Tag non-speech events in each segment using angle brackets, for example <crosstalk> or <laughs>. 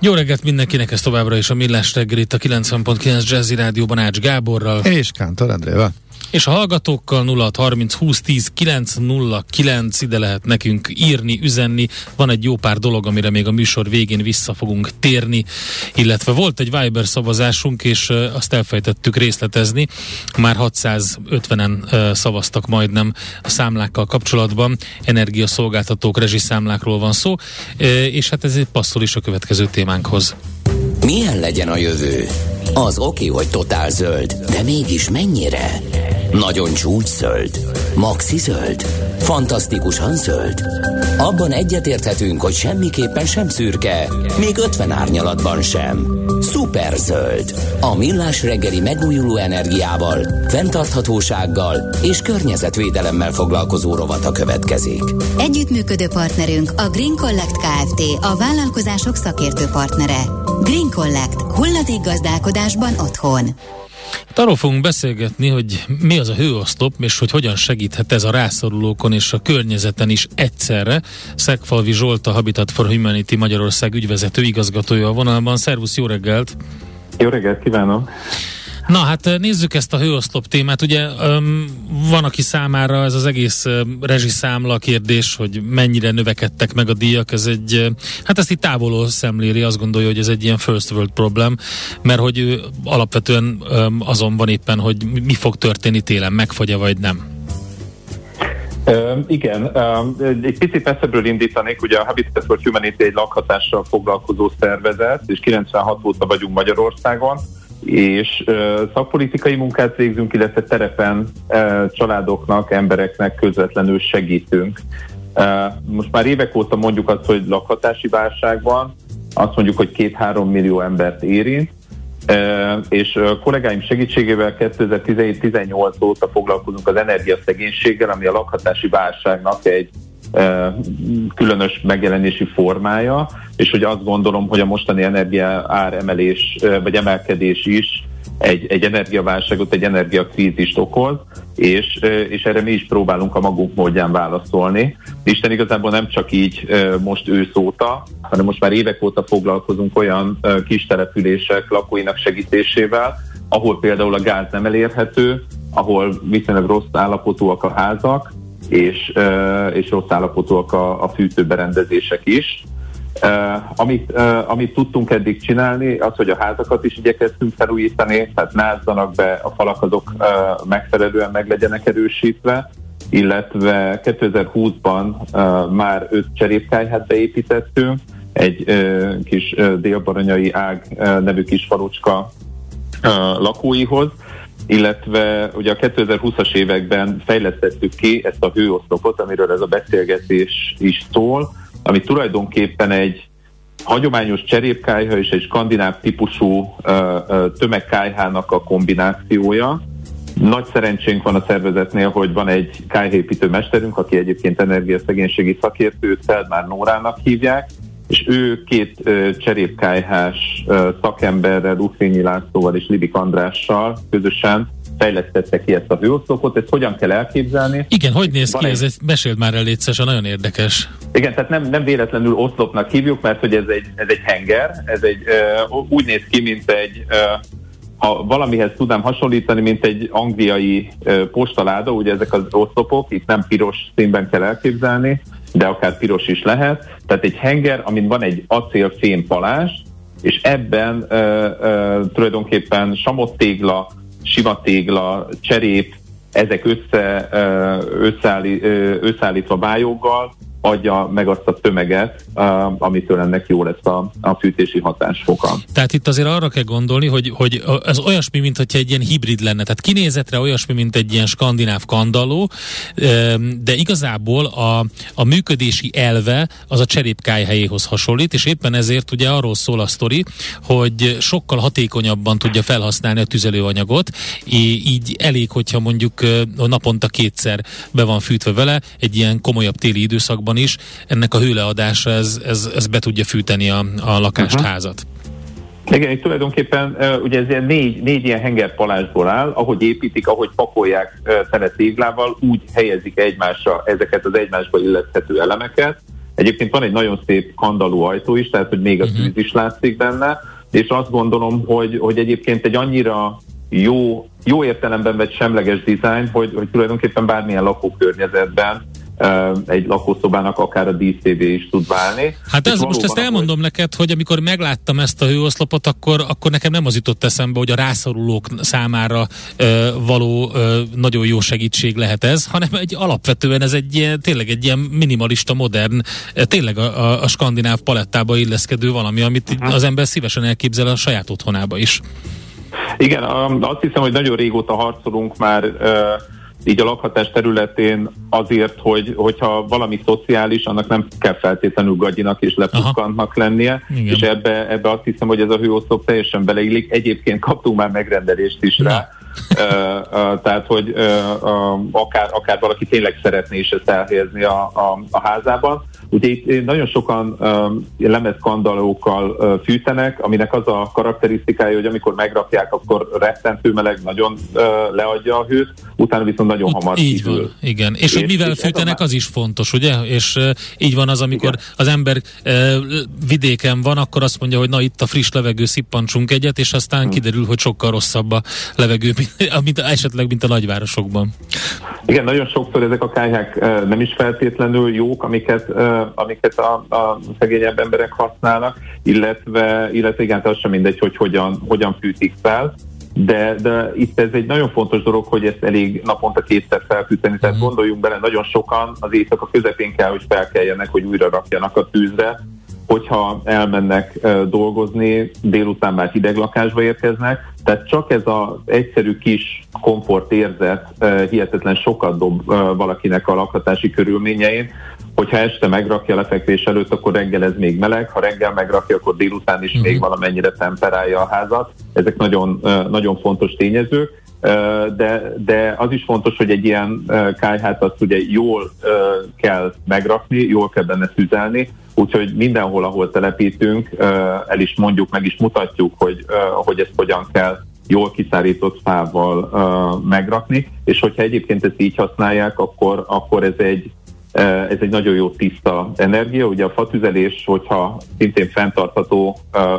Jó reggelt mindenkinek, ez továbbra is a Millás reggel itt a 90.9 Jazzy Rádióban Ács Gáborral. És Kántor Andrével és a hallgatókkal 0630 20 10 909 ide lehet nekünk írni, üzenni. Van egy jó pár dolog, amire még a műsor végén vissza fogunk térni, illetve volt egy Viber szavazásunk, és azt elfejtettük részletezni. Már 650-en szavaztak majdnem a számlákkal kapcsolatban. Energiaszolgáltatók, rezsiszámlákról van szó, és hát ez passzol is a következő témánkhoz. Milyen legyen a jövő? Az oké, hogy totál zöld, de mégis mennyire? Nagyon csúcs zöld? Maxi zöld? Fantasztikusan zöld? Abban egyetérthetünk, hogy semmiképpen sem szürke, még 50 árnyalatban sem. Szuper zöld. A millás reggeli megújuló energiával, fenntarthatósággal és környezetvédelemmel foglalkozó rovata következik. Együttműködő partnerünk a Green Collect Kft. A vállalkozások szakértő partnere. Green Collect. Hulladék gazdálkodásban otthon. Hát arról fogunk beszélgetni, hogy mi az a hőoszlop, és hogy hogyan segíthet ez a rászorulókon és a környezeten is egyszerre. Szegfalvi Zsolt, a Habitat for Humanity Magyarország ügyvezető igazgatója a vonalban. Szervusz, jó reggelt! Jó reggelt kívánok! Na hát nézzük ezt a hőoszlop témát. Ugye um, van, aki számára ez az egész uh, rezsiszámla kérdés, hogy mennyire növekedtek meg a díjak, ez egy, hát ezt itt távolról szemléli, azt gondolja, hogy ez egy ilyen first world problem, mert hogy ő alapvetően um, azon van éppen, hogy mi fog történni télen, megfagy vagy nem. Uh, igen, uh, egy picit messzebbről indítanék, ugye a Habitat for Humanity egy lakhatással foglalkozó szervezet, és 96 óta vagyunk Magyarországon, és uh, szakpolitikai munkát végzünk, illetve terepen uh, családoknak, embereknek közvetlenül segítünk. Uh, most már évek óta mondjuk azt, hogy lakhatási válság van, azt mondjuk, hogy két-három millió embert érint, és kollégáim segítségével 2017-18 óta foglalkozunk az energiaszegénységgel, ami a lakhatási válságnak egy különös megjelenési formája, és hogy azt gondolom, hogy a mostani energia áremelés vagy emelkedés is egy, egy energiaválságot, egy energiakrízist okoz, és, és erre mi is próbálunk a magunk módján válaszolni. Isten igazából nem csak így most ősz óta, hanem most már évek óta foglalkozunk olyan kis települések lakóinak segítésével, ahol például a gáz nem elérhető, ahol viszonylag rossz állapotúak a házak, és, és rossz állapotúak a, a fűtőberendezések is. Uh, amit, uh, amit tudtunk eddig csinálni, az, hogy a házakat is igyekeztünk felújítani, tehát názzanak be, a falak azok uh, megfelelően meg legyenek erősítve, illetve 2020-ban uh, már öt cserépkályhát beépítettünk, egy uh, kis uh, délbaranyai ág uh, nevű kis falucska uh, lakóihoz, illetve ugye a 2020-as években fejlesztettük ki ezt a hőoszlopot, amiről ez a beszélgetés is szól, ami tulajdonképpen egy hagyományos cserépkályha és egy skandináv típusú tömegkályhának a kombinációja. Nagy szerencsénk van a szervezetnél, hogy van egy kályhépítő mesterünk, aki egyébként energiaszegénységi szakértő, Szeldmár Nórának hívják, és ő két cserépkályhás uh, szakemberrel, Ufényi Lászlóval és Libik Andrással közösen fejlesztette ki ezt a hőoszlopot, ezt hogyan kell elképzelni? Igen, hogy néz Van ki egy... ez? Meséld már el létszesen, nagyon érdekes. Igen, tehát nem, nem véletlenül oszlopnak hívjuk, mert hogy ez egy, ez egy henger, ez egy, uh, úgy néz ki, mint egy uh, ha valamihez tudnám hasonlítani, mint egy angliai uh, postaláda, ugye ezek az oszlopok, itt nem piros színben kell elképzelni, de akár piros is lehet. Tehát egy henger, amin van egy acélfém palás, és ebben ö, ö, tulajdonképpen samottégla, sima cserép, ezek össze, ö, összeállítva bájoggal adja meg azt a tömeget, uh, amitől ennek jó lesz a, a fűtési hatásfoka. Tehát itt azért arra kell gondolni, hogy, hogy ez olyasmi, mint hogyha egy ilyen hibrid lenne. Tehát kinézetre olyasmi, mint egy ilyen skandináv kandalló, de igazából a, a működési elve az a cserépkájhelyéhoz hasonlít, és éppen ezért ugye arról szól a sztori, hogy sokkal hatékonyabban tudja felhasználni a tüzelőanyagot, így elég, hogyha mondjuk naponta kétszer be van fűtve vele, egy ilyen komolyabb téli időszakban is, ennek a hőleadása ez, ez, ez be tudja fűteni a, a lakást, uh-huh. házat. Igen, itt tulajdonképpen ugye ez ilyen négy, négy ilyen hengerpalásból áll, ahogy építik, ahogy pakolják tele téglával, úgy helyezik egymásra ezeket az egymásba illethető elemeket. Egyébként van egy nagyon szép kandaló ajtó is, tehát hogy még a uh-huh. tűz is látszik benne, és azt gondolom, hogy, hogy egyébként egy annyira jó, jó értelemben vett semleges dizájn, hogy, hogy tulajdonképpen bármilyen lakókörnyezetben egy lakószobának akár a dísztévé is tud válni. Hát ez most ezt elmondom hogy... neked, hogy amikor megláttam ezt a hőoszlopot, akkor, akkor nekem nem az jutott eszembe, hogy a rászorulók számára ö, való ö, nagyon jó segítség lehet ez, hanem egy alapvetően ez egy tényleg egy ilyen minimalista, modern, tényleg a, a, a skandináv palettába illeszkedő valami, amit uh-huh. az ember szívesen elképzel a saját otthonába is. Igen, azt hiszem, hogy nagyon régóta harcolunk már így a lakhatás területén azért, hogy, hogyha valami szociális, annak nem kell feltétlenül gagyinak és lepukkantnak lennie, Igen. és ebbe, ebbe azt hiszem, hogy ez a hőoszlop teljesen beleillik. Egyébként kaptunk már megrendelést is rá, uh, uh, tehát, hogy uh, akár, akár valaki tényleg szeretné is ezt elhelyezni a, a, a házában. Ugye itt nagyon sokan lemezkandalókkal uh, fűtenek, aminek az a karakterisztikája, hogy amikor megrakják, akkor rettentő meleg nagyon uh, leadja a hőt, utána viszont nagyon hamar Így kívül. van, igen. És, és hogy mivel és fűtenek, az is fontos, ugye? És így van az, amikor igen. az ember vidéken van, akkor azt mondja, hogy na itt a friss levegő, szippantsunk egyet, és aztán hmm. kiderül, hogy sokkal rosszabb a levegő, mint, <laughs> mint esetleg, mint a nagyvárosokban. Igen, nagyon sokszor ezek a kályhák nem is feltétlenül jók, amiket amiket a, a szegényebb emberek használnak, illetve, illetve igen, az sem mindegy, hogy hogyan, hogyan fűtik fel. De, de itt ez egy nagyon fontos dolog, hogy ezt elég naponta kétszer felfűteni, tehát uh-huh. gondoljunk bele, nagyon sokan az éjszaka közepén kell, hogy felkeljenek, hogy újra rakjanak a tűzre, hogyha elmennek dolgozni, délután már hideg lakásba érkeznek, tehát csak ez az egyszerű kis komfortérzet hihetetlen sokat dob valakinek a lakhatási körülményein, hogyha este megrakja lefekvés előtt, akkor reggel ez még meleg, ha reggel megrakja, akkor délután is még valamennyire temperálja a házat. Ezek nagyon, nagyon fontos tényezők de, de az is fontos, hogy egy ilyen kájhát azt ugye jól kell megrakni, jól kell benne tüzelni, úgyhogy mindenhol, ahol telepítünk, el is mondjuk, meg is mutatjuk, hogy, hogy ezt hogyan kell jól kiszárított fával megrakni, és hogyha egyébként ezt így használják, akkor, akkor ez egy ez egy nagyon jó tiszta energia. Ugye a fatüzelés, hogyha szintén fenntartható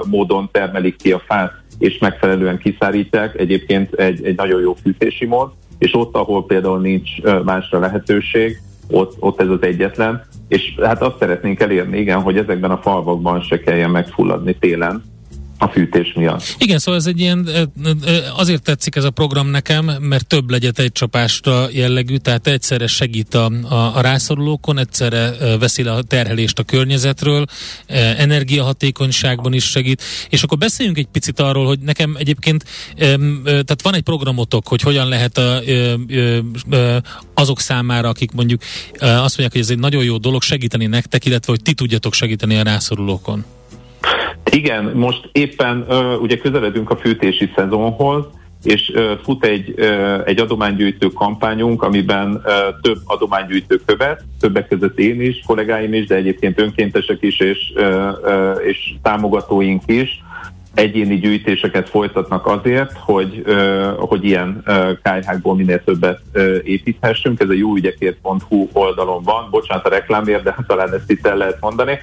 módon termelik ki a fát, és megfelelően kiszárítják, egyébként egy, egy nagyon jó fűtési mód, és ott, ahol például nincs másra lehetőség, ott, ott ez az egyetlen, és hát azt szeretnénk elérni, igen, hogy ezekben a falvakban se kelljen megfulladni télen, a fűtés miatt. Igen, szóval ez egy ilyen, azért tetszik ez a program nekem, mert több legyet egy csapásra jellegű, tehát egyszerre segít a, a, a rászorulókon, egyszerre veszi a terhelést a környezetről, energiahatékonyságban is segít, és akkor beszéljünk egy picit arról, hogy nekem egyébként, tehát van egy programotok, hogy hogyan lehet a, azok számára, akik mondjuk azt mondják, hogy ez egy nagyon jó dolog segíteni nektek, illetve hogy ti tudjatok segíteni a rászorulókon. Igen, most éppen ugye közeledünk a fűtési szezonhoz, és fut egy, egy adománygyűjtő kampányunk, amiben több adománygyűjtő követ, többek között én is, kollégáim is, de egyébként önkéntesek is, és, és támogatóink is egyéni gyűjtéseket folytatnak azért, hogy, hogy ilyen kájhákból minél többet építhessünk. Ez a jóügyekért.hu oldalon van. Bocsánat a reklámért, de talán ezt itt el lehet mondani.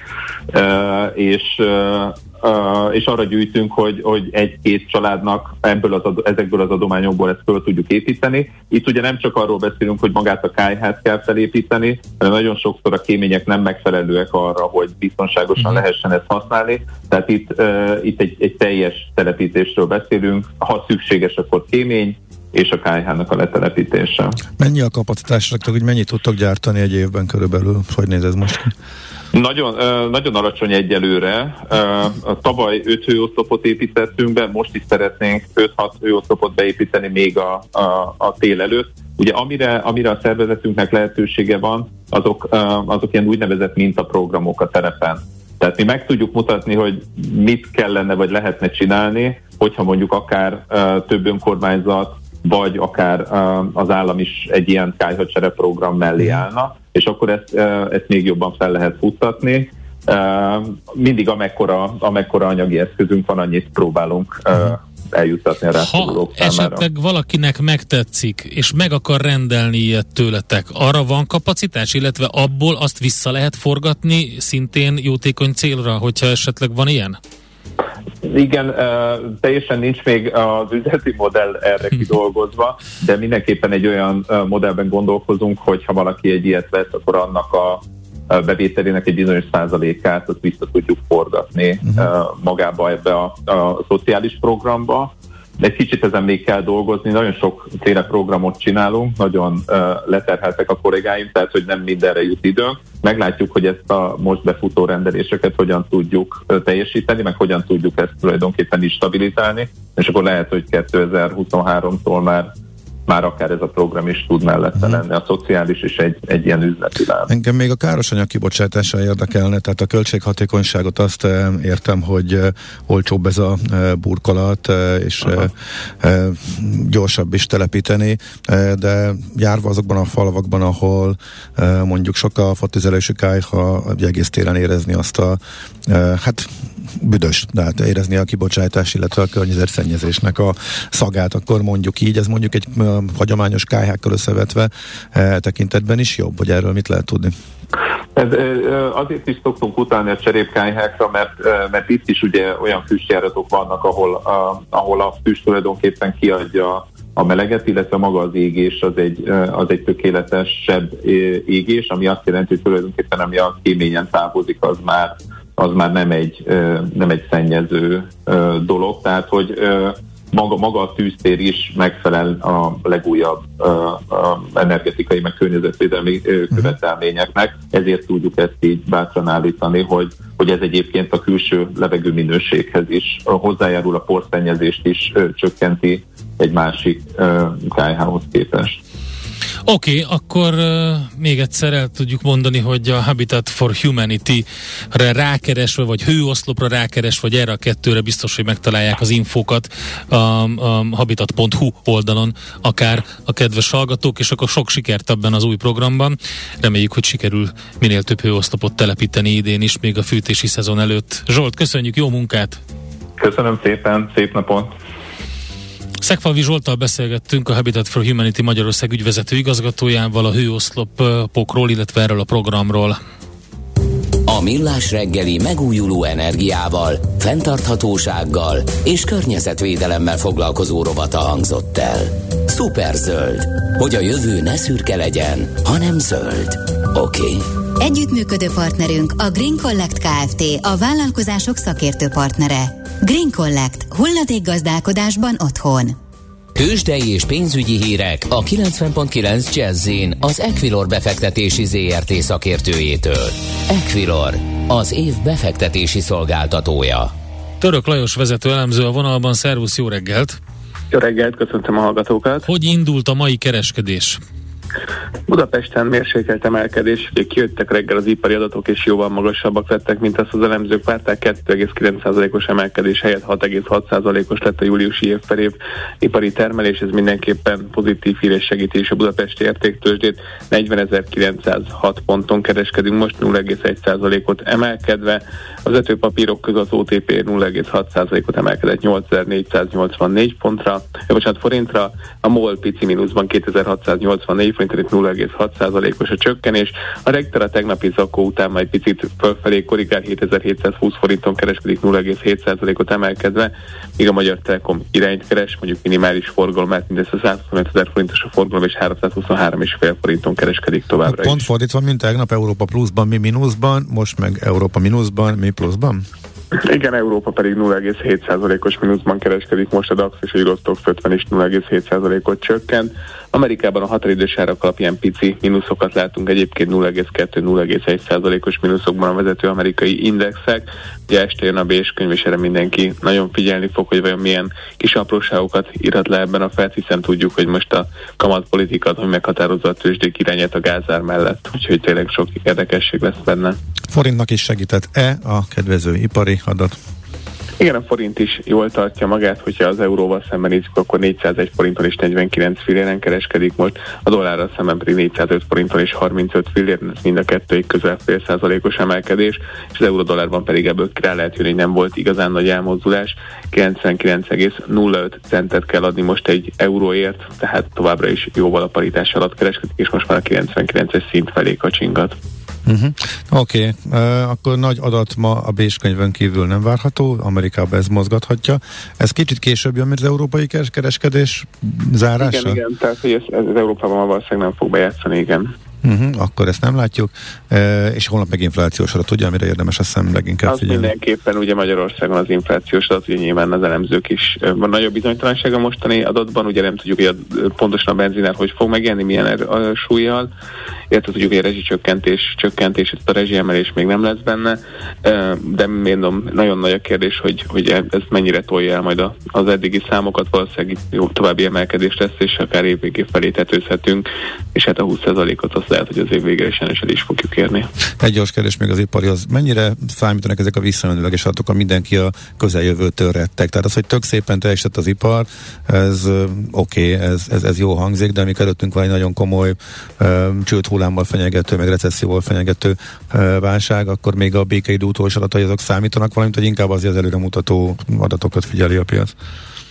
És és arra gyűjtünk, hogy, hogy egy-két családnak ebből az, ezekből az adományokból ezt föl tudjuk építeni. Itt ugye nem csak arról beszélünk, hogy magát a kájhát kell felépíteni, hanem nagyon sokszor a kémények nem megfelelőek arra, hogy biztonságosan uh-huh. lehessen ezt használni. Tehát itt, uh, itt egy, egy teljes telepítésről beszélünk. Ha szükséges, akkor kémény, és a KH-nak a letelepítése. Mennyi a kapacitás, hogy mennyit tudtok gyártani egy évben körülbelül? Hogy néz ez most? Nagyon, nagyon alacsony egyelőre. Tavaly 5 hőoszlopot építettünk be, most is szeretnénk 5-6 hőoszlopot beépíteni még a, a, a tél előtt. Ugye amire, amire a szervezetünknek lehetősége van, azok, azok ilyen úgynevezett mintaprogramok a terepen. Tehát mi meg tudjuk mutatni, hogy mit kellene vagy lehetne csinálni, hogyha mondjuk akár több önkormányzat, vagy akár az állam is egy ilyen kájhacsere program mellé állna, és akkor ezt, ezt még jobban fel lehet futtatni. Mindig amekkora, amekkora anyagi eszközünk van, annyit próbálunk mhm. eljuttatni a rászorulók Ha esetleg valakinek megtetszik, és meg akar rendelni ilyet tőletek, arra van kapacitás, illetve abból azt vissza lehet forgatni szintén jótékony célra, hogyha esetleg van ilyen? Igen, teljesen nincs még az üzleti modell erre <laughs> kidolgozva, de mindenképpen egy olyan modellben gondolkozunk, hogy ha valaki egy ilyet vesz, akkor annak a bevételének egy bizonyos százalékát azt vissza tudjuk forgatni uh-huh. magába ebbe a, a szociális programba, de egy kicsit ezen még kell dolgozni, nagyon sok féle programot csinálunk, nagyon leterheltek a kollégáim, tehát hogy nem mindenre jut időnk. Meglátjuk, hogy ezt a most befutó rendeléseket hogyan tudjuk teljesíteni, meg hogyan tudjuk ezt tulajdonképpen is stabilizálni, és akkor lehet, hogy 2023-tól már már akár ez a program is tud mellette mhm. lenni, a szociális és egy, egy ilyen üzleti láb. Engem még a károsanyag kibocsátása érdekelne, tehát a költséghatékonyságot azt eh, értem, hogy eh, olcsóbb ez a eh, burkolat, és Aha. gyorsabb is telepíteni, de járva azokban a falvakban, ahol mondjuk sok a fatüzelésű kájha, egész téren érezni azt a hát büdös, de hát érezni a kibocsátás, illetve a környezetszennyezésnek a szagát, akkor mondjuk így, ez mondjuk egy hagyományos kályhákkal összevetve e, tekintetben is jobb, hogy erről mit lehet tudni? Ez, azért is szoktunk utálni a cserépkályhákra, mert, mert itt is ugye olyan füstjáratok vannak, ahol a, ahol a füst tulajdonképpen kiadja a meleget, illetve maga az égés az egy, az egy tökéletesebb égés, ami azt jelenti, hogy tulajdonképpen ami a kéményen távozik, az már, az már nem egy, nem egy szennyező dolog, tehát hogy maga, maga a tűztér is megfelel a legújabb a, a energetikai meg környezetvédelmi követelményeknek, ezért tudjuk ezt így bátran állítani, hogy, hogy ez egyébként a külső levegő minőséghez is hozzájárul, a porszennyezést is csökkenti egy másik kájhához képest. Oké, okay, akkor még egyszer el tudjuk mondani, hogy a Habitat for Humanity-re rákeresve, vagy hőoszlopra rákeresve, vagy erre a kettőre biztos, hogy megtalálják az infókat a, a habitat.hu oldalon, akár a kedves hallgatók, és akkor sok sikert ebben az új programban. Reméljük, hogy sikerül minél több hőoszlopot telepíteni idén is, még a fűtési szezon előtt. Zsolt, köszönjük, jó munkát! Köszönöm szépen, szép napot! Szegfalvi Zsoltal beszélgettünk a Habitat for Humanity Magyarország ügyvezető igazgatójával a hőoszlopokról, illetve erről a programról. A Millás reggeli megújuló energiával, fenntarthatósággal és környezetvédelemmel foglalkozó rovata hangzott el. zöld, hogy a jövő ne szürke legyen, hanem zöld. Oké. Okay. Együttműködő partnerünk a Green Collect Kft. a vállalkozások szakértő partnere. Green Collect. gazdálkodásban otthon. Tőzsdei és pénzügyi hírek a 90.9 jazz az Equilor befektetési ZRT szakértőjétől. Equilor, az év befektetési szolgáltatója. Török Lajos vezető elemző a vonalban, szervusz, jó reggelt! Jó reggelt, köszöntöm a hallgatókat! Hogy indult a mai kereskedés? Budapesten mérsékelt emelkedés, ugye kijöttek reggel az ipari adatok, és jóval magasabbak lettek, mint azt az elemzők várták. 2,9%-os emelkedés helyett 6,6%-os lett a júliusi év felé ipari termelés, ez mindenképpen pozitív híres segítés a budapesti értéktősdét. 40.906 ponton kereskedünk most 0,1%-ot emelkedve. Az ötőpapírok között az OTP 0,6%-ot emelkedett 8484 pontra, bocsánat, forintra, a MOL pici mínuszban 2684 forint, itt 0,6%-os a csökkenés. A Rektor a tegnapi zakó után majd picit fölfelé korrigál 7720 forinton kereskedik 0,7%-ot emelkedve, míg a Magyar Telekom irányt keres, mondjuk minimális forgalmát, mindössze 125 ezer forintos a forgalom, és 323,5 forinton kereskedik továbbra hát Pont is. fordítva, mint tegnap Európa pluszban, mi mínuszban, most meg Európa mínuszban, mi pluszban? Igen, Európa pedig 0,7%-os mínuszban kereskedik, most a DAX és a Eurostox 50 is 0,7%-ot csökkent. Amerikában a határidős árak alapján pici mínuszokat látunk, egyébként 0,2-0,1%-os mínuszokban a vezető amerikai indexek. Ugye este jön a B könyv, és erre mindenki nagyon figyelni fog, hogy vajon milyen kis apróságokat írhat le ebben a fel, hiszen tudjuk, hogy most a kamatpolitika, ami meghatározza a tőzsdék irányát a gázár mellett, úgyhogy tényleg sok érdekesség lesz benne. Forintnak is segített-e a kedvező ipari adat? Igen, a forint is jól tartja magát, hogyha az euróval szemben nézzük, akkor 401 forinton és 49 filléren kereskedik most, a dollárral szemben pedig 405 forinton és 35 filléren, ez mind a kettőig közel fél százalékos emelkedés, és az euró dollárban pedig ebből rá lehet jönni, nem volt igazán nagy elmozdulás, 99,05 centet kell adni most egy euróért, tehát továbbra is jóval a paritás alatt kereskedik, és most már a 99-es szint felé kacsingat. Uh-huh. Oké, okay. uh, akkor nagy adat ma a Bés kívül nem várható, Amerikában ez mozgathatja. Ez kicsit később jön, mint az európai kereskedés zárása? Igen, igen, tehát hogy ez, ez az Európában valószínűleg nem fog bejátszani, igen. Uh-huh, akkor ezt nem látjuk. E, és holnap meg inflációs adat, ugye, amire érdemes azt hiszem leginkább az figyelni? mindenképpen ugye Magyarországon az inflációs adat, ugye nyilván az elemzők is van nagyobb bizonytalanság a mostani adatban, ugye nem tudjuk, hogy a, pontosan a benzinár hogy fog megjelenni, milyen er, a súlyjal, illetve tudjuk, hogy a rezsicsökkentés, csökkentés, a rezsiemelés még nem lesz benne, de mondom, nagyon nagy a kérdés, hogy, hogy e, ez mennyire tolja el majd az eddigi számokat, valószínűleg jó további emelkedés lesz, és akár évvégé felé tetőzhetünk, és hát a 20%-ot azt lehet, hogy az év végére is is fogjuk érni. Egy gyors kérdés még az ipari, az mennyire számítanak ezek a visszamenőleges adatok, a mindenki a közeljövőtől rettek? Tehát az, hogy tök szépen teljesített az ipar, ez oké, okay, ez, ez, ez, jó hangzik, de amikor előttünk van egy nagyon komoly um, fenyegető, meg recesszióval fenyegető uh, válság, akkor még a békeidő utolsó adatai azok számítanak valamint, hogy inkább azért az előremutató adatokat figyeli a piac?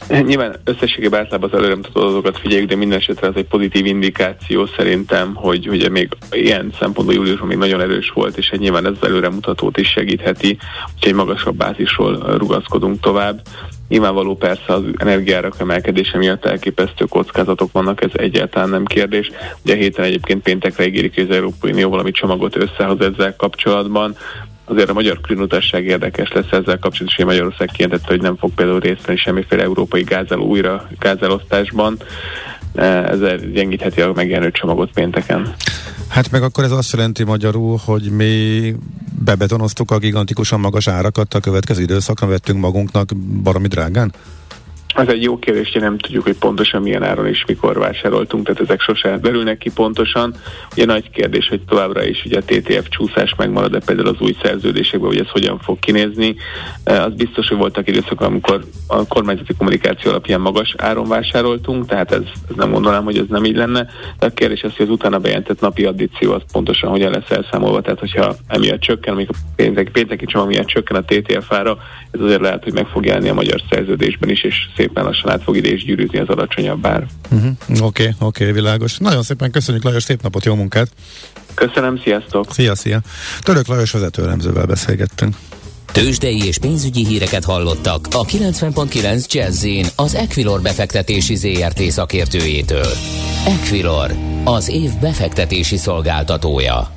Nyilván összességében általában az előremutató adatokat figyeljük, de minden esetre ez egy pozitív indikáció szerintem, hogy ugye még ilyen szempontból júliusban még nagyon erős volt, és egy nyilván ez az előremutatót is segítheti, hogy egy magasabb bázisról rugaszkodunk tovább. Nyilvánvaló persze az energiárak emelkedése miatt elképesztő kockázatok vannak, ez egyáltalán nem kérdés. Ugye a héten egyébként péntekre ígérik, hogy az Európai Unió valami csomagot összehoz ezzel kapcsolatban azért a magyar különutasság érdekes lesz ezzel kapcsolatban, és Magyarország kijelentette, hogy nem fog például részt venni semmiféle európai gázel újra gázelosztásban. E, ezzel gyengítheti a megjelenő csomagot pénteken. Hát meg akkor ez azt jelenti magyarul, hogy mi bebetonoztuk a gigantikusan magas árakat a következő időszakra, vettünk magunknak baromi drágán? Ez egy jó kérdés, hogy nem tudjuk, hogy pontosan milyen áron és mikor vásároltunk, tehát ezek sose derülnek ki pontosan. Ugye nagy kérdés, hogy továbbra is ugye a TTF csúszás megmarad, de például az új szerződésekben, hogy ez hogyan fog kinézni. Az biztos, hogy voltak időszak, amikor a kormányzati kommunikáció alapján magas áron vásároltunk, tehát ez, ez nem gondolom, hogy ez nem így lenne. De a kérdés az, hogy az utána bejelentett napi addíció az pontosan hogyan lesz elszámolva, tehát hogyha emiatt csökken, amikor pénteki, pénteki csomag miatt csökken a TTF ára, ez azért lehet, hogy meg fog jelenni a magyar szerződésben is, és szépen lassan át fog ide is gyűrűzni az alacsonyabb ár. Oké, uh-huh. oké, okay, okay, világos. Nagyon szépen köszönjük Lajos, szép napot, jó munkát! Köszönöm, sziasztok! Szia, szia! Török Lajos vezetőremzővel beszélgettünk. Tőzsdei és pénzügyi híreket hallottak a 90.9 jazz az Equilor befektetési ZRT szakértőjétől. Equilor, az év befektetési szolgáltatója.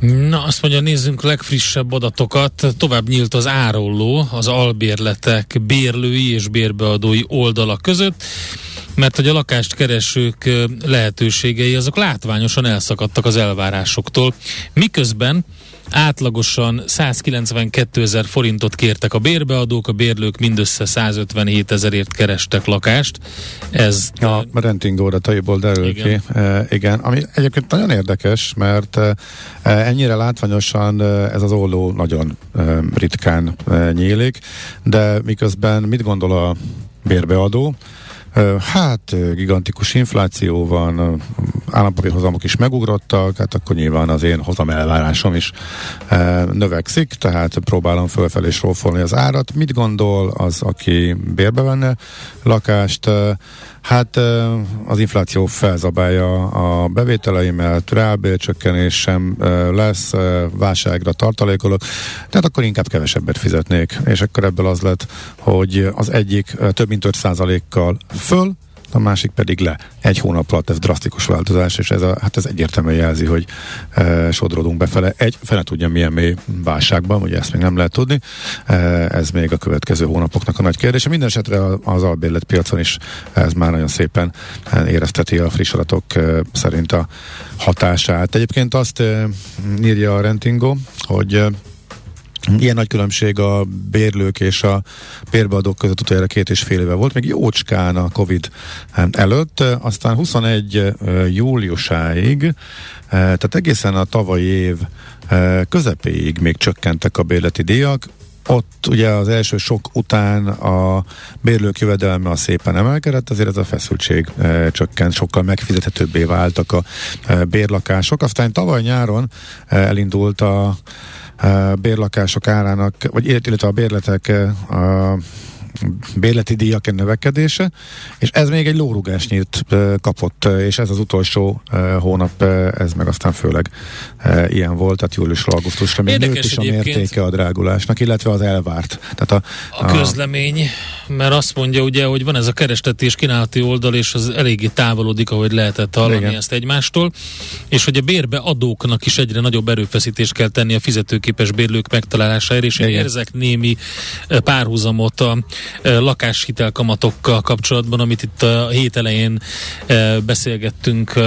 Na, azt mondja, nézzünk legfrissebb adatokat. Tovább nyílt az árolló az albérletek bérlői és bérbeadói oldalak között mert hogy a lakást keresők lehetőségei azok látványosan elszakadtak az elvárásoktól, miközben átlagosan 192 ezer forintot kértek a bérbeadók, a bérlők mindössze 157 ezerért kerestek lakást. Ez a renting órataiból derül igen. ki. E, igen, ami egyébként nagyon érdekes, mert e, ennyire látványosan ez az olló nagyon e, ritkán e, nyílik, de miközben mit gondol a bérbeadó? Hát gigantikus infláció van, állampapírhozamok is megugrottak, hát akkor nyilván az én hozam elvárásom is növekszik, tehát próbálom fölfelé srófolni az árat. Mit gondol az, aki bérbe venne lakást? Hát az infláció felzabálja a bevételeimet, reálbércsökkenés sem lesz, válságra tartalékolok, tehát akkor inkább kevesebbet fizetnék, és akkor ebből az lett, hogy az egyik több mint 5% kal föl, a másik pedig le. Egy hónap alatt ez drasztikus változás, és ez, a, hát ez egyértelműen jelzi, hogy e, sodródunk befele. Egy, fene tudja milyen mély válságban, ugye ezt még nem lehet tudni. E, ez még a következő hónapoknak a nagy kérdése. Minden esetre az albérlet piacon is ez már nagyon szépen érezteti a friss adatok e, szerint a hatását. Egyébként azt e, írja a Rentingo, hogy Ilyen nagy különbség a bérlők és a bérbeadók között utoljára két és fél éve volt, még jócskán a Covid előtt, aztán 21 júliusáig, tehát egészen a tavalyi év közepéig még csökkentek a bérleti díjak, ott ugye az első sok után a bérlők jövedelme a szépen emelkedett, azért ez a feszültség e, csökkent, sokkal megfizethetőbbé váltak a e, bérlakások. Aztán tavaly nyáron e, elindult a bérlakások árának, vagy illetve a bérletek a bérleti díjak növekedése, és ez még egy lórugásnyit kapott, és ez az utolsó hónap, ez meg aztán főleg ilyen volt, tehát júliusra, augusztusra még nőtt is a mértéke a drágulásnak, illetve az elvárt. Tehát a, a, a közlemény, mert azt mondja ugye, hogy van ez a keresleti és kínálati oldal, és az eléggé távolodik, ahogy lehetett hallani Igen. ezt egymástól, és hogy a bérbe adóknak is egyre nagyobb erőfeszítést kell tenni a fizetőképes bérlők megtalálására, és én érzek némi párhuzamot a lakáshitelkamatokkal kapcsolatban, amit itt a hét elején beszélgettünk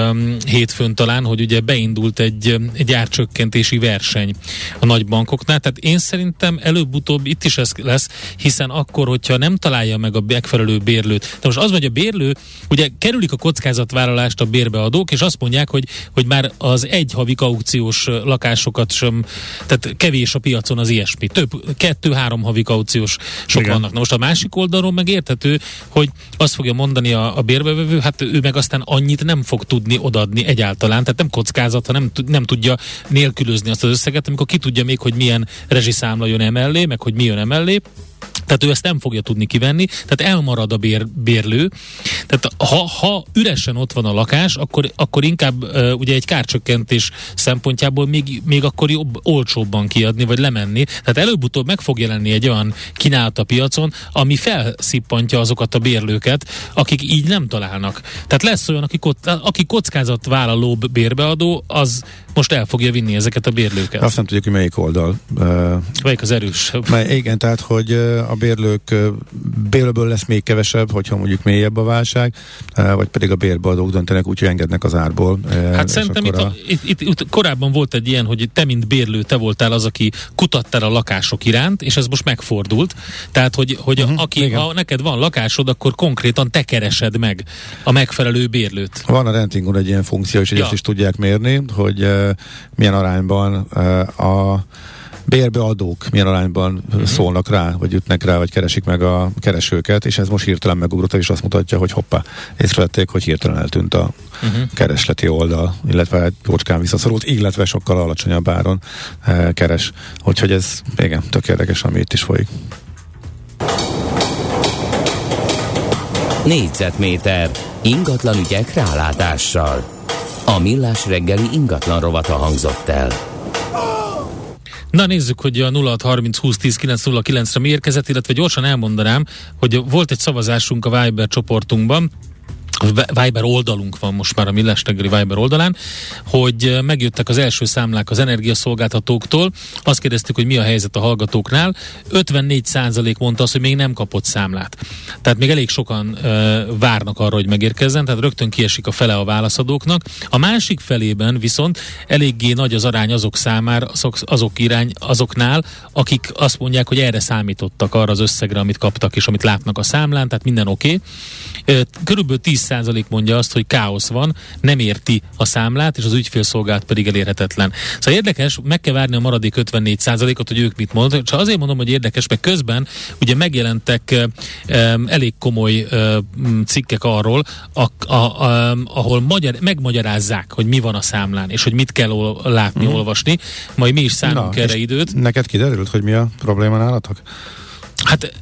hétfőn talán, hogy ugye beindult egy, egy árcsökkentési verseny a nagy bankoknál, tehát én szerintem előbb-utóbb itt is ez lesz, hiszen akkor, hogyha nem találja meg a megfelelő bérlőt. De most az vagy a bérlő, ugye kerülik a kockázatvállalást a bérbeadók, és azt mondják, hogy, hogy már az egy havi kauciós lakásokat sem, tehát kevés a piacon az ilyesmi. Több, kettő-három havi kauciós sok Igen. vannak. Na most a másik oldalról meg érthető, hogy azt fogja mondani a, a bérbevevő, hát ő meg aztán annyit nem fog tudni odadni egyáltalán, tehát nem kockázat, hanem nem tudja nélkülözni azt az összeget, amikor ki tudja még, hogy milyen rezsiszámla jön emellé, meg hogy mi jön emellé, tehát ő ezt nem fogja tudni kivenni, tehát elmarad a bér, bérlő. Tehát ha, ha üresen ott van a lakás, akkor, akkor inkább uh, ugye egy kárcsökkentés szempontjából még, még akkor jobb, olcsóbban kiadni, vagy lemenni. Tehát előbb-utóbb meg fog jelenni egy olyan kínálat a piacon, ami felszippantja azokat a bérlőket, akik így nem találnak. Tehát lesz olyan, aki, aki kockázatvállaló bérbeadó, az most el fogja vinni ezeket a bérlőket. Azt nem tudjuk, hogy melyik oldal. Melyik az erősebb. Mely, igen, tehát, hogy a bérlők bérből lesz még kevesebb, hogyha mondjuk mélyebb a válság, vagy pedig a bérbeadók döntenek úgy, hogy engednek az árból. Hát szerintem itt, a... itt, itt, itt korábban volt egy ilyen, hogy te, mint bérlő, te voltál az, aki kutattál a lakások iránt, és ez most megfordult. Tehát, hogy, hogy uh-huh, aki, ha neked van lakásod, akkor konkrétan te keresed meg a megfelelő bérlőt. Van a rentingon egy ilyen funkció, és ja. ezt is tudják mérni, hogy milyen arányban a bérbeadók milyen arányban uh-huh. szólnak rá, vagy ütnek rá, vagy keresik meg a keresőket, és ez most hirtelen megugrott, és azt mutatja, hogy hoppá, észrevették, hogy hirtelen eltűnt a uh-huh. keresleti oldal, illetve egy jócskán visszaszorult, illetve sokkal alacsonyabb áron e, keres. Úgyhogy ez igen, tök érdekes, ami itt is folyik. Négyzetméter ingatlan ügyek rálátással. A millás reggeli ingatlan rovata hangzott el. Na nézzük, hogy a 0630 20 10 909-re mi érkezett, illetve gyorsan elmondanám, hogy volt egy szavazásunk a Viber csoportunkban, Viber oldalunk van most már a Millás reggeli Viber oldalán, hogy megjöttek az első számlák az energiaszolgáltatóktól. Azt kérdeztük, hogy mi a helyzet a hallgatóknál. 54% mondta azt, hogy még nem kapott számlát. Tehát még elég sokan uh, várnak arra, hogy megérkezzen, tehát rögtön kiesik a fele a válaszadóknak. A másik felében viszont eléggé nagy az arány azok számára, azok, azok irány, azoknál, akik azt mondják, hogy erre számítottak arra az összegre, amit kaptak és amit látnak a számlán, tehát minden oké. Okay. Körülbelül 10 4% mondja azt, hogy káosz van, nem érti a számlát, és az ügyfélszolgálat pedig elérhetetlen. Szóval érdekes, meg kell várni a maradék 54%-ot, hogy ők mit mondanak. Csak azért mondom, hogy érdekes, mert közben ugye megjelentek e, elég komoly e, cikkek arról, a, a, a, ahol magyar, megmagyarázzák, hogy mi van a számlán, és hogy mit kell ol, látni, mm. olvasni. Majd mi is szánunk Na, erre időt. Neked kiderült, hogy mi a probléma nálatok? Hát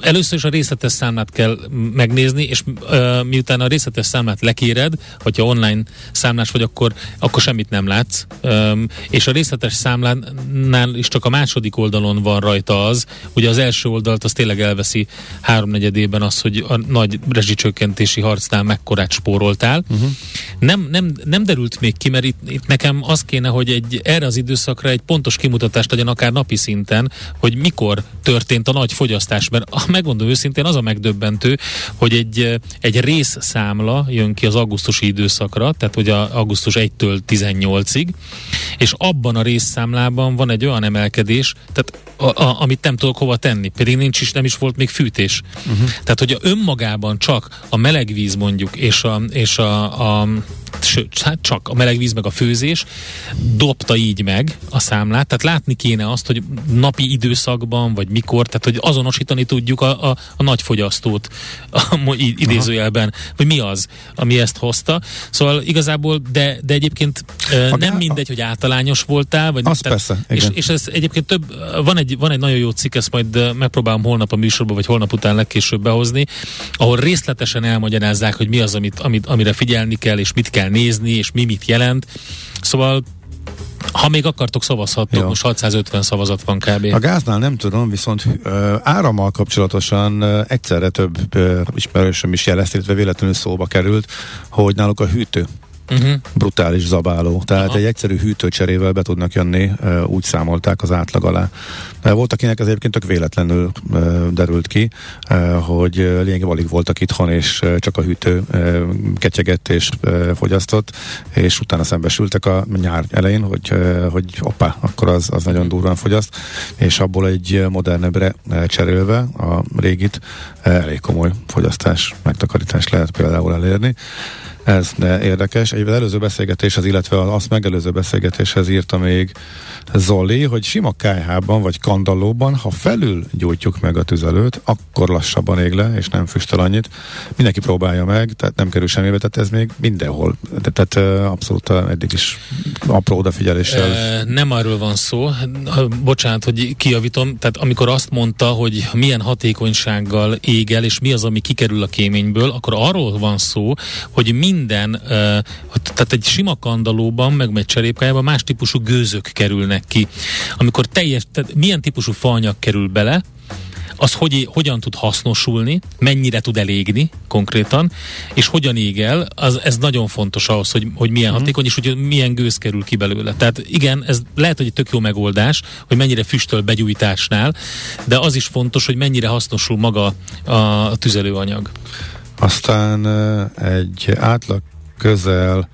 először is a részletes számlát kell megnézni, és uh, miután a részletes számlát lekéred, hogyha online számlás vagy, akkor, akkor semmit nem látsz. Um, és a részletes számlánál is csak a második oldalon van rajta az, ugye az első oldalt az tényleg elveszi háromnegyedében az, hogy a nagy rezsicsökkentési harcnál mekkorát spóroltál. Uh-huh. Nem, nem, nem derült még ki, mert itt, itt nekem az kéne, hogy egy, erre az időszakra egy pontos kimutatást legyen akár napi szinten, hogy mikor történt a nagy fogyasztás, mert megmondom őszintén, az a megdöbbentő, hogy egy, egy részszámla jön ki az augusztusi időszakra, tehát a augusztus 1-től 18-ig, és abban a részszámlában van egy olyan emelkedés, tehát a, a, amit nem tudok hova tenni, pedig nincs is, nem is volt még fűtés. Uh-huh. Tehát, hogy a önmagában csak a meleg víz mondjuk, és a, és a, a sőt, hát csak a meleg víz meg a főzés dobta így meg a számlát, tehát látni kéne azt, hogy napi időszakban, vagy mikor, tehát hogy azonosítani tudjuk a, a, a nagy fogyasztót a, idézőjelben, vagy mi az, ami ezt hozta. Szóval igazából, de, de egyébként a nem mindegy, hogy általányos voltál, vagy az tehát, persze, igen. És, és ez egyébként több, van egy, van egy nagyon jó cikk, ezt majd megpróbálom holnap a műsorba, vagy holnap után legkésőbb behozni, ahol részletesen elmagyarázzák, hogy mi az, amit, amit, amire figyelni kell, és mit kell nézni, és mi mit jelent. Szóval ha még akartok, szavazhattok, Jó. most 650 szavazat van kb. A gáznál nem tudom, viszont uh, árammal kapcsolatosan uh, egyszerre több uh, ismerősöm is jelezte, illetve véletlenül szóba került, hogy náluk a hűtő uh-huh. brutális zabáló. Tehát Aha. egy egyszerű hűtőcserével be tudnak jönni, úgy számolták az átlag alá. Volt, akinek ez egyébként tök véletlenül derült ki, hogy lényegében alig voltak itthon, és csak a hűtő ketyegett és fogyasztott, és utána szembesültek a nyár elején, hogy, hogy oppá, akkor az, az nagyon durván fogyaszt, és abból egy modernebbre cserélve a régit elég komoly fogyasztás, megtakarítás lehet például elérni. Ez érdekes. Egy előző beszélgetéshez, illetve az azt megelőző beszélgetéshez írta még Zoli, hogy sima kájhában vagy kandallóban, ha felül gyújtjuk meg a tüzelőt, akkor lassabban ég le, és nem füstöl annyit. Mindenki próbálja meg, tehát nem kerül semmibe, tehát ez még mindenhol. Tehát abszolút eddig is apró odafigyeléssel. E, nem arról van szó. Bocsánat, hogy kijavítom. Tehát amikor azt mondta, hogy milyen hatékonysággal ég el, és mi az, ami kikerül a kéményből, akkor arról van szó, hogy minden, tehát egy sima kandalóban, meg egy cserépkájában más típusú gőzök kerülnek ki. Amikor teljes, tehát milyen típusú faanyag kerül bele, az hogy, hogyan tud hasznosulni, mennyire tud elégni konkrétan, és hogyan ég el, az, ez nagyon fontos ahhoz, hogy, hogy milyen uh-huh. hatékony, és hogy milyen gőz kerül ki belőle. Tehát igen, ez lehet, hogy egy tök jó megoldás, hogy mennyire füstöl begyújtásnál, de az is fontos, hogy mennyire hasznosul maga a tüzelőanyag. Aztán egy átlag közel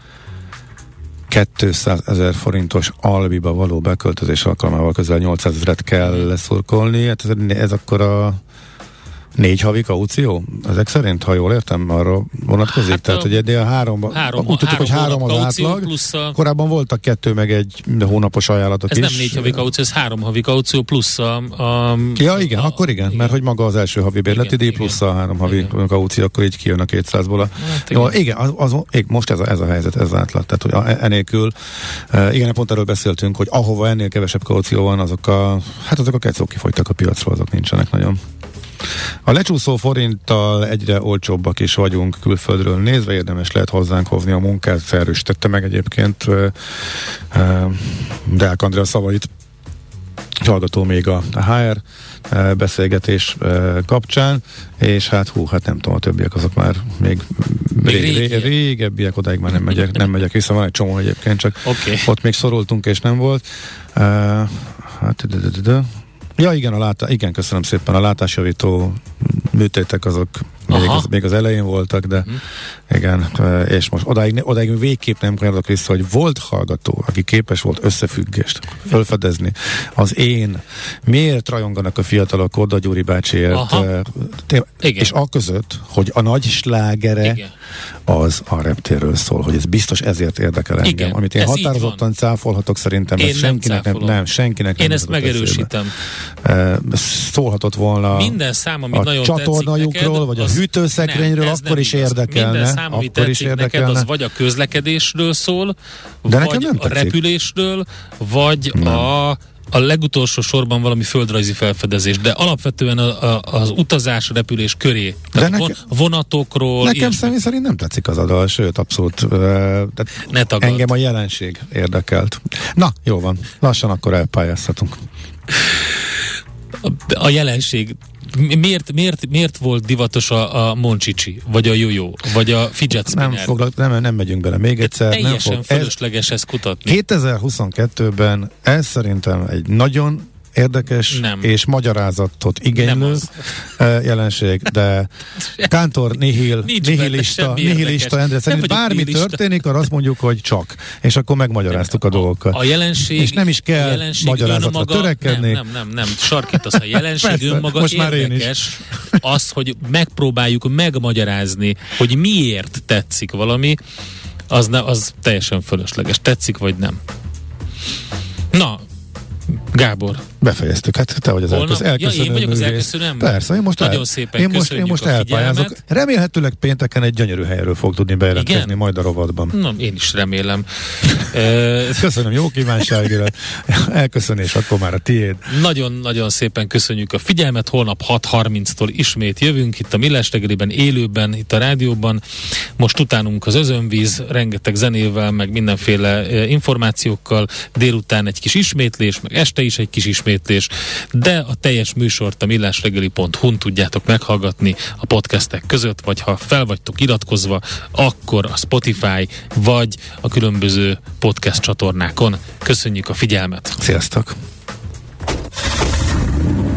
200 ezer forintos albiba való beköltözés alkalmával közel 800 ezeret kell leszurkolni. Hát ez, ez akkor a Négy havi kaució? Ezek szerint, ha jól értem, arra vonatkozik? Hát Tehát, a, hogy eddig a három, három, úgy tudjuk, hogy három az átlag. Plusz a... Korábban voltak kettő, meg egy hónapos ajánlatok ez is. Ez nem négy havi kaució, ez három havi kaució plusz a... a ja, igen, a, akkor igen, igen, mert hogy maga az első havi bérleti díj plusz a három havi igen. kaució, akkor így kijön a 200-ból. A... Hát igen. Jó, igen, az, az, most ez a, ez a helyzet, ez átlag. Tehát, hogy enélkül, uh, igen, pont erről beszéltünk, hogy ahova ennél kevesebb kaució van, azok a, hát azok a kecók kifogytak a piacról, azok nincsenek nagyon. A lecsúszó forinttal egyre olcsóbbak is vagyunk külföldről nézve, érdemes lehet hozzánk hozni a munkát, felrőstette meg egyébként Deák Andrea szavait hallgató még a HR beszélgetés kapcsán, és hát hú, hát nem tudom, a többiek azok már még, még ré, ré, régebbiek, odáig már nem megyek, nem megyek vissza, van egy csomó egyébként, csak okay. ott még szorultunk és nem volt. Uh, hát, de, de, de, de. Ja, igen, a látá- igen, köszönöm szépen. A látásjavító műtétek azok még az, még az elején voltak, de uh-huh. igen, és most odáig, odáig végképp nem kérdok vissza, hogy volt hallgató, aki képes volt összefüggést felfedezni. Az én, miért rajonganak a fiatalok Korda Gyuri bácsiért, és a között, hogy a nagy slágere igen. az a reptérről szól, hogy ez biztos ezért érdekel engem. Igen, amit én határozottan cáfolhatok, szerintem én ez senkinek nem, nem, senkinek Én ezt megerősítem. Eszébe. Szólhatott volna Minden szám, amit a nagyon csatornajukról, neked, vagy a hűtőszekrényről, nem, akkor is érdekelne. Minden szám, ami akkor is érdekelne. neked, az vagy a közlekedésről szól, De vagy nem a repülésről, vagy nem. a a legutolsó sorban valami földrajzi felfedezés, de alapvetően a, a, az utazás, a repülés köré. Tehát de neke, vonatokról. Nekem személy szerint nem tetszik az adal, sőt, abszolút. Uh, ne engem a jelenség érdekelt. Na, jó van. Lassan akkor elpályázhatunk. A, jelenség miért, miért, miért volt divatos a, a Moncsicsi, vagy a Jojo, vagy a Fidget Spinner? Nem, foglal, nem, nem megyünk bele. Még egyszer. Teljesen nem fog, fölösleges ez, ezt kutatni. 2022-ben ez szerintem egy nagyon érdekes nem. és magyarázatot igénylő jelenség, de <laughs> Kántor nihil, nihilista, nihilista Endre szerint bármi nihilista. történik, arra azt mondjuk, hogy csak. És akkor megmagyaráztuk a, a dolgokat. A jelenség, és nem is kell magyarázatra önmaga, törekedni. Nem, nem, nem, nem. sarkítasz a <laughs> jelenség Persze, önmaga most már érdekes. Az, hogy megpróbáljuk megmagyarázni, hogy miért tetszik valami, az, ne, az teljesen fölösleges. Tetszik vagy nem. Na, Gábor. Befejeztük, hát te vagy az Holnap, elköszönő. Ja, én vagyok az elköszönő ember. Persze, én most, Nagyon el, szépen én most, én most elpályázok. Remélhetőleg pénteken egy gyönyörű helyről fog tudni bejelentkezni Igen? majd a rovatban. Na, én is remélem. <laughs> Köszönöm, jó kívánságira. Elköszönés, akkor már a tiéd. Nagyon-nagyon szépen köszönjük a figyelmet. Holnap 6.30-tól ismét jövünk itt a Millás reggeliben, élőben, itt a rádióban. Most utánunk az özönvíz, rengeteg zenével, meg mindenféle információkkal. Délután egy kis ismétlés, meg este is egy kis ismétlés, de a teljes műsort a millásregeli.hu-n tudjátok meghallgatni a podcastek között, vagy ha fel vagytok iratkozva, akkor a Spotify vagy a különböző podcast csatornákon. Köszönjük a figyelmet! Sziasztok!